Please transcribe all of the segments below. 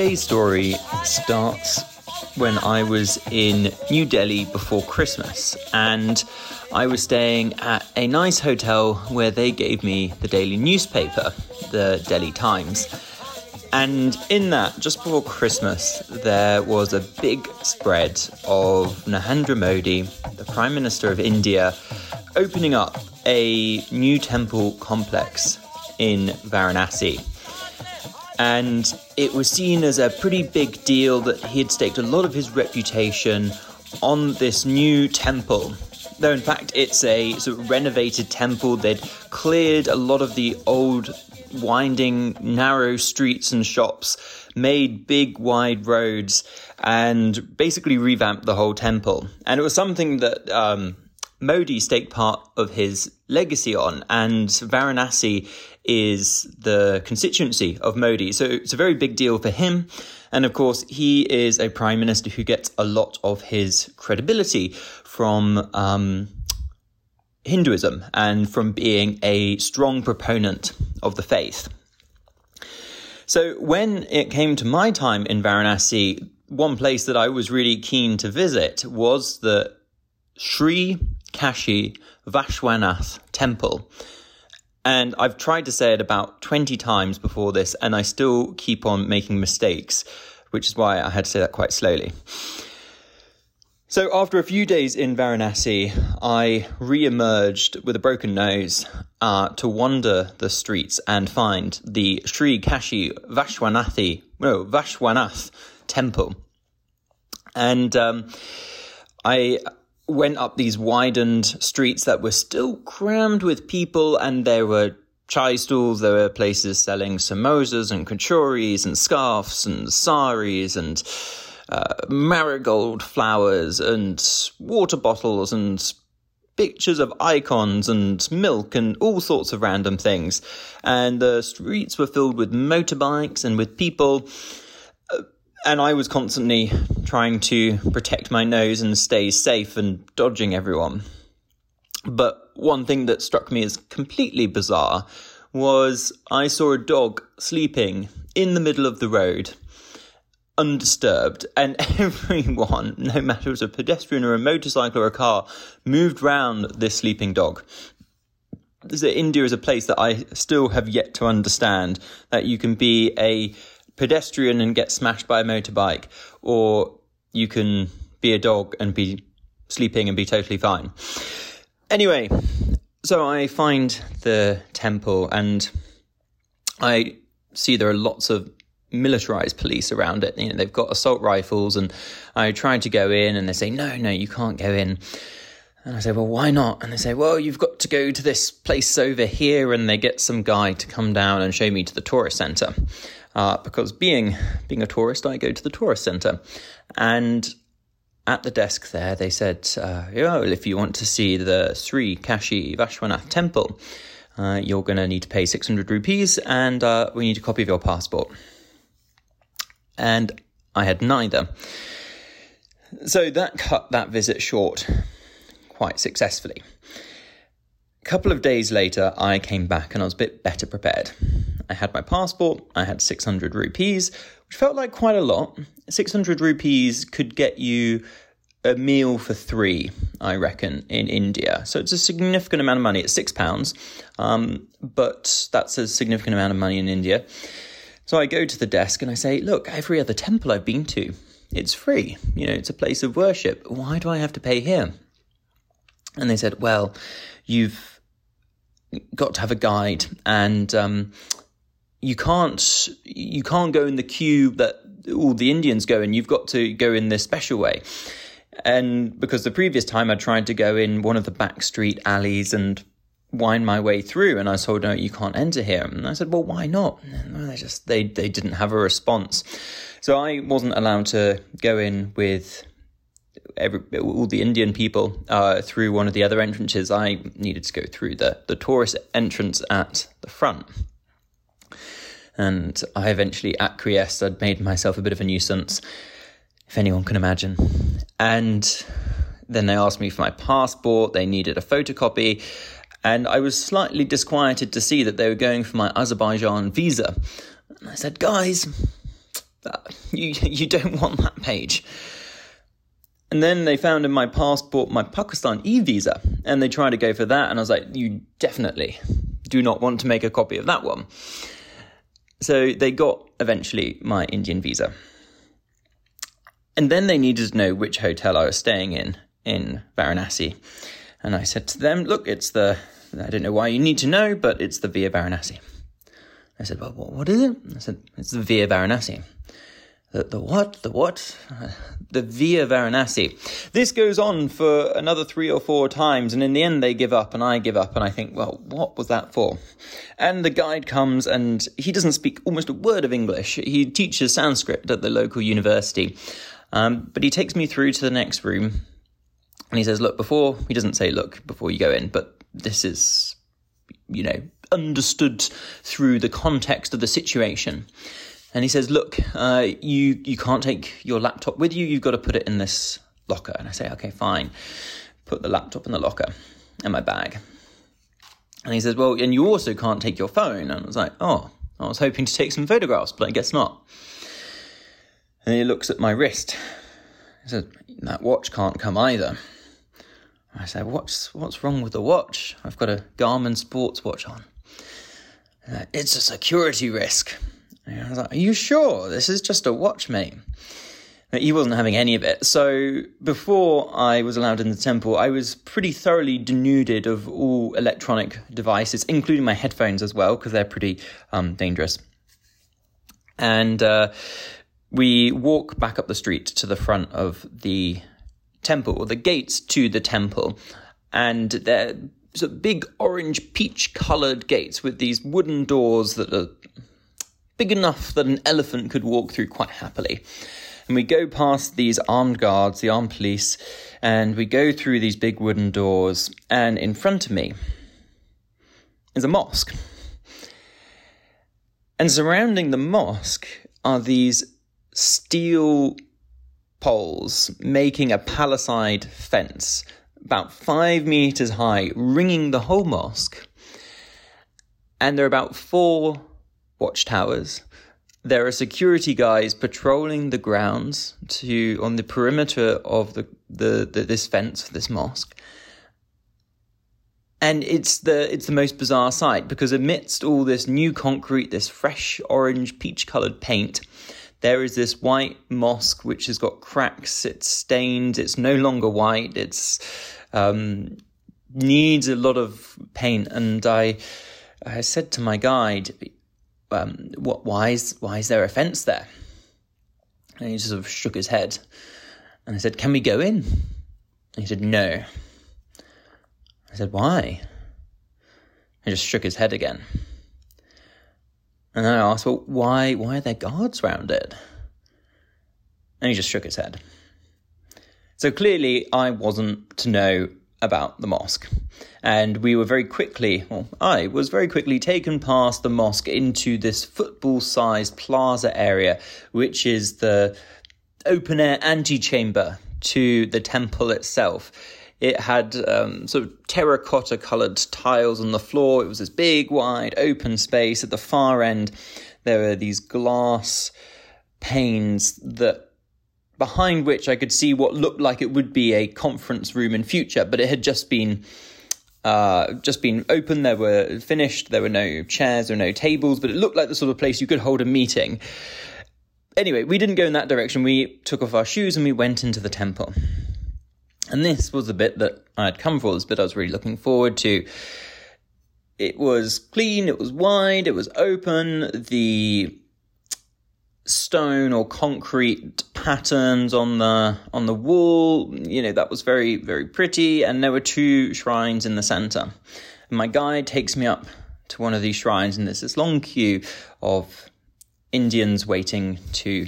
today's story starts when I was in New Delhi before Christmas, and I was staying at a nice hotel where they gave me the daily newspaper, the Delhi Times. And in that, just before Christmas, there was a big spread of Narendra Modi, the Prime Minister of India, opening up a new temple complex in Varanasi. And it was seen as a pretty big deal that he had staked a lot of his reputation on this new temple. Though, in fact, it's a sort of renovated temple. They'd cleared a lot of the old, winding, narrow streets and shops, made big, wide roads, and basically revamped the whole temple. And it was something that um, Modi staked part of his legacy on, and Varanasi is the constituency of Modi. So it's a very big deal for him. And of course, he is a prime minister who gets a lot of his credibility from um, Hinduism and from being a strong proponent of the faith. So when it came to my time in Varanasi, one place that I was really keen to visit was the Sri Kashi Vishwanath Temple. And I've tried to say it about 20 times before this, and I still keep on making mistakes, which is why I had to say that quite slowly. So, after a few days in Varanasi, I re emerged with a broken nose uh, to wander the streets and find the Sri Kashi Vashwanathi, no, Vashwanath temple. And um, I went up these widened streets that were still crammed with people, and there were chai stalls, there were places selling samosas and kachoris and scarfs and saris and uh, marigold flowers and water bottles and pictures of icons and milk and all sorts of random things. And the streets were filled with motorbikes and with people and I was constantly trying to protect my nose and stay safe and dodging everyone. But one thing that struck me as completely bizarre was I saw a dog sleeping in the middle of the road, undisturbed, and everyone, no matter if it was a pedestrian or a motorcycle or a car, moved round this sleeping dog. So India is a place that I still have yet to understand that you can be a pedestrian and get smashed by a motorbike, or you can be a dog and be sleeping and be totally fine. Anyway, so I find the temple and I see there are lots of militarized police around it. You know, they've got assault rifles, and I try to go in, and they say, "No, no, you can't go in." And I say, "Well, why not?" And they say, "Well, you've got to go to this place over here," and they get some guy to come down and show me to the tourist center uh, because being being a tourist, I go to the tourist centre, and at the desk there they said, uh, "Oh, if you want to see the Sri Kashi Vishwanath temple, uh, you're going to need to pay 600 rupees, and uh, we need a copy of your passport." And I had neither. So that cut that visit short quite successfully. A couple of days later, I came back and I was a bit better prepared. I had my passport, I had 600 rupees, which felt like quite a lot. 600 rupees could get you a meal for three, I reckon, in India. So it's a significant amount of money. It's six pounds, um, but that's a significant amount of money in India. So I go to the desk and I say, Look, every other temple I've been to, it's free. You know, it's a place of worship. Why do I have to pay here? And they said, Well, you've got to have a guide, and um, you can't you can't go in the queue that all the Indians go in. You've got to go in this special way. And because the previous time I tried to go in one of the back street alleys and wind my way through, and I was told, "No, you can't enter here." And I said, "Well, why not?" And they just they they didn't have a response, so I wasn't allowed to go in with every, all the Indian people uh, through one of the other entrances. I needed to go through the the tourist entrance at the front. And I eventually acquiesced. I'd made myself a bit of a nuisance, if anyone can imagine. And then they asked me for my passport, they needed a photocopy. And I was slightly disquieted to see that they were going for my Azerbaijan visa. And I said, guys, uh, you you don't want that page. And then they found in my passport my Pakistan e visa, and they tried to go for that, and I was like, you definitely do not want to make a copy of that one. So they got eventually my Indian visa. And then they needed to know which hotel I was staying in in Varanasi. And I said to them, look, it's the, I don't know why you need to know, but it's the Via Varanasi. I said, well, what is it? I said, it's the Via Varanasi. The, the what? The what? Uh, the Via Varanasi. This goes on for another three or four times, and in the end, they give up, and I give up, and I think, well, what was that for? And the guide comes, and he doesn't speak almost a word of English. He teaches Sanskrit at the local university, um, but he takes me through to the next room, and he says, Look, before, he doesn't say, Look, before you go in, but this is, you know, understood through the context of the situation. And he says, "Look, uh, you you can't take your laptop with you. You've got to put it in this locker." And I say, "Okay, fine." Put the laptop in the locker in my bag. And he says, "Well, and you also can't take your phone." And I was like, "Oh, I was hoping to take some photographs, but I guess not." And he looks at my wrist. He says, "That watch can't come either." I said, "What's what's wrong with the watch? I've got a Garmin sports watch on." It's a security risk. And I was like, Are you sure? This is just a watch, mate. But he wasn't having any of it. So before I was allowed in the temple, I was pretty thoroughly denuded of all electronic devices, including my headphones as well, because they're pretty um, dangerous. And uh, we walk back up the street to the front of the temple, or the gates to the temple. And they're sort of big orange peach coloured gates with these wooden doors that are big enough that an elephant could walk through quite happily. And we go past these armed guards, the armed police, and we go through these big wooden doors, and in front of me is a mosque. And surrounding the mosque are these steel poles making a palisade fence about five meters high, ringing the whole mosque. And there are about four watchtowers. There are security guys patrolling the grounds to on the perimeter of the, the, the this fence, this mosque. And it's the it's the most bizarre sight because amidst all this new concrete, this fresh orange peach coloured paint, there is this white mosque which has got cracks, it's stained, it's no longer white, it's um, needs a lot of paint. And I I said to my guide, um, what, why is, why is there a fence there? And he sort of shook his head. And I said, can we go in? And he said, no. I said, why? He just shook his head again. And then I asked, well, why, why are there guards around it? And he just shook his head. So clearly, I wasn't to know about the mosque. And we were very quickly, well, I was very quickly taken past the mosque into this football sized plaza area, which is the open air antechamber to the temple itself. It had um, sort of terracotta coloured tiles on the floor. It was this big, wide, open space. At the far end, there were these glass panes that behind which I could see what looked like it would be a conference room in future, but it had just been uh, just been open. There were finished. There were no chairs or no tables, but it looked like the sort of place you could hold a meeting. Anyway, we didn't go in that direction. We took off our shoes and we went into the temple. And this was the bit that I had come for. This bit I was really looking forward to. It was clean. It was wide. It was open. The stone or concrete patterns on the on the wall. You know that was very very pretty and there were two shrines in the center. And my guide takes me up to one of these shrines and there's this long queue of indians waiting to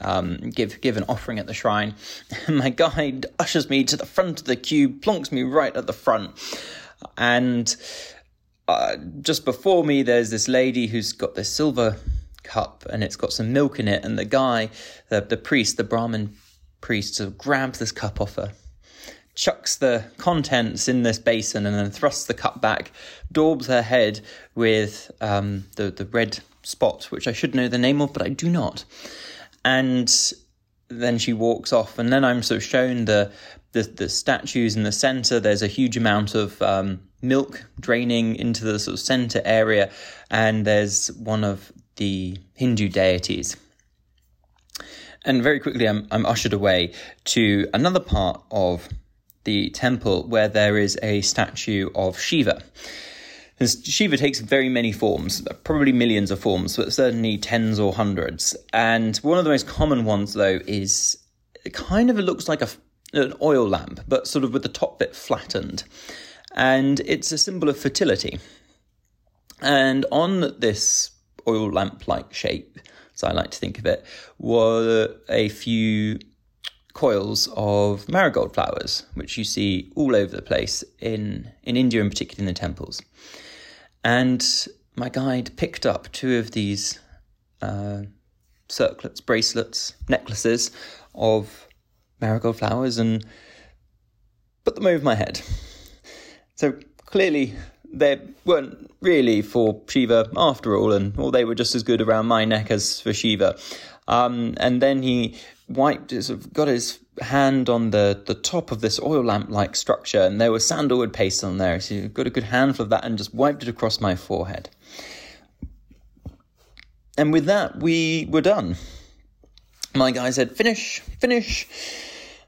um, give give an offering at the shrine. And my guide ushers me to the front of the queue plonks me right at the front. And uh, just before me there's this lady who's got this silver cup and it's got some milk in it. And the guy, the, the priest, the Brahmin priest, sort of grabs this cup off her, chucks the contents in this basin, and then thrusts the cup back, daubs her head with um, the, the red spot, which I should know the name of, but I do not. and then she walks off, and then I'm sort of shown the the, the statues in the center. There's a huge amount of um, milk draining into the sort of center area, and there's one of the Hindu deities. And very quickly, I'm, I'm ushered away to another part of the temple where there is a statue of Shiva. And Shiva takes very many forms, probably millions of forms, but certainly tens or hundreds. And one of the most common ones, though, is kind of looks like a, an oil lamp, but sort of with the top bit flattened. And it's a symbol of fertility. And on this oil lamp like shape, as I like to think of it, were a few coils of marigold flowers, which you see all over the place in, in India, and particularly in the temples. And my guide picked up two of these uh, circlets, bracelets, necklaces of marigold flowers and put them over my head. So clearly, they weren't really for Shiva after all, and or they were just as good around my neck as for Shiva. Um, and then he wiped, of got his hand on the, the top of this oil lamp like structure, and there was sandalwood paste on there. So he got a good handful of that and just wiped it across my forehead. And with that, we were done. My guy said, "Finish, finish,"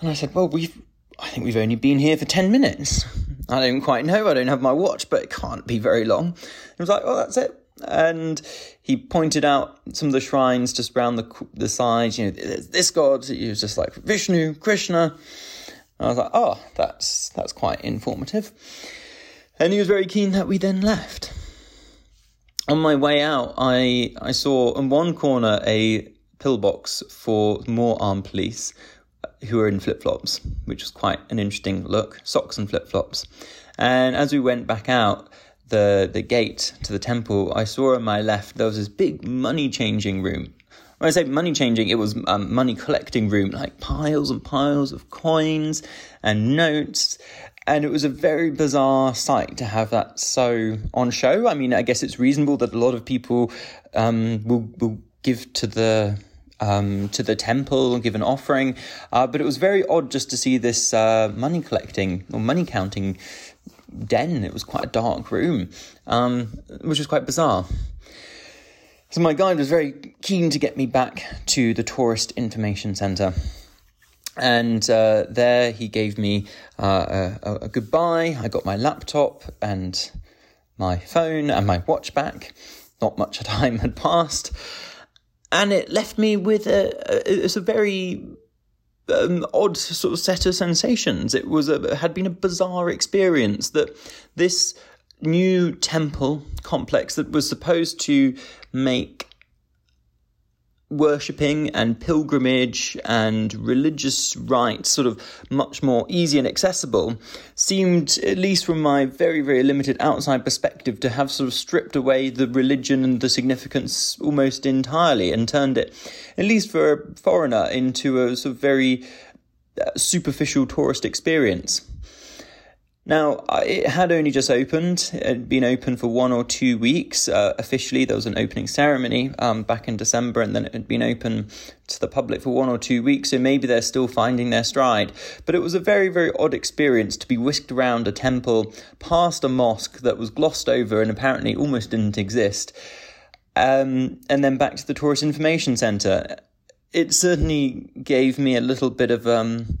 and I said, "Well, we've, I think we've only been here for ten minutes. I don't quite know. I don't have my watch, but it can't be very long." He was like, "Oh, that's it." and he pointed out some of the shrines just around the the sides. You know, this god. He was just like Vishnu, Krishna. And I was like, oh, that's that's quite informative. And he was very keen that we then left. On my way out, I I saw in one corner a pillbox for more armed police who were in flip flops, which was quite an interesting look. Socks and flip flops. And as we went back out, the the gate to the temple, I saw on my left there was this big money changing room. When I say money changing, it was a um, money collecting room, like piles and piles of coins and notes. And it was a very bizarre sight to have that so on show. I mean, I guess it's reasonable that a lot of people um, will will give to the um, to the temple and give an offering. Uh, but it was very odd just to see this uh, money collecting or money counting den. It was quite a dark room, um, which was quite bizarre. So my guide was very keen to get me back to the tourist information centre. And uh, there he gave me uh, a, a goodbye. I got my laptop and my phone and my watch back. Not much time had passed. And it left me with a, a, it's a very um, odd sort of set of sensations. It was a had been a bizarre experience that this new temple complex that was supposed to make worshipping and pilgrimage and religious rites sort of much more easy and accessible seemed at least from my very very limited outside perspective to have sort of stripped away the religion and the significance almost entirely and turned it at least for a foreigner into a sort of very uh, superficial tourist experience now, it had only just opened. It had been open for one or two weeks. Uh, officially, there was an opening ceremony um, back in December, and then it had been open to the public for one or two weeks. So maybe they're still finding their stride. But it was a very, very odd experience to be whisked around a temple, past a mosque that was glossed over and apparently almost didn't exist, um, and then back to the tourist information centre. It certainly gave me a little bit of. Um,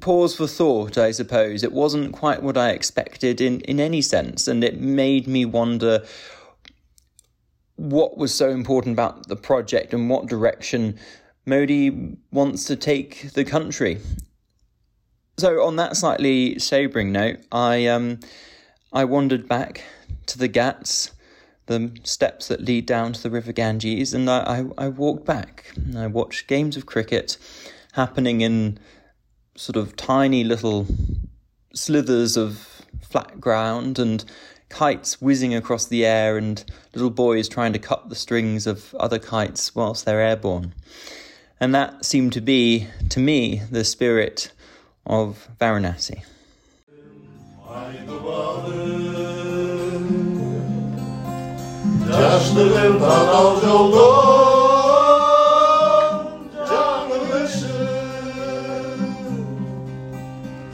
pause for thought, I suppose. It wasn't quite what I expected in, in any sense, and it made me wonder what was so important about the project and what direction Modi wants to take the country. So, on that slightly sobering note, I um, I wandered back to the Ghats, the steps that lead down to the River Ganges, and I, I, I walked back. I watched games of cricket happening in sort of tiny little slithers of flat ground and kites whizzing across the air and little boys trying to cut the strings of other kites whilst they're airborne. And that seemed to be, to me, the spirit of Varanasi. Just a little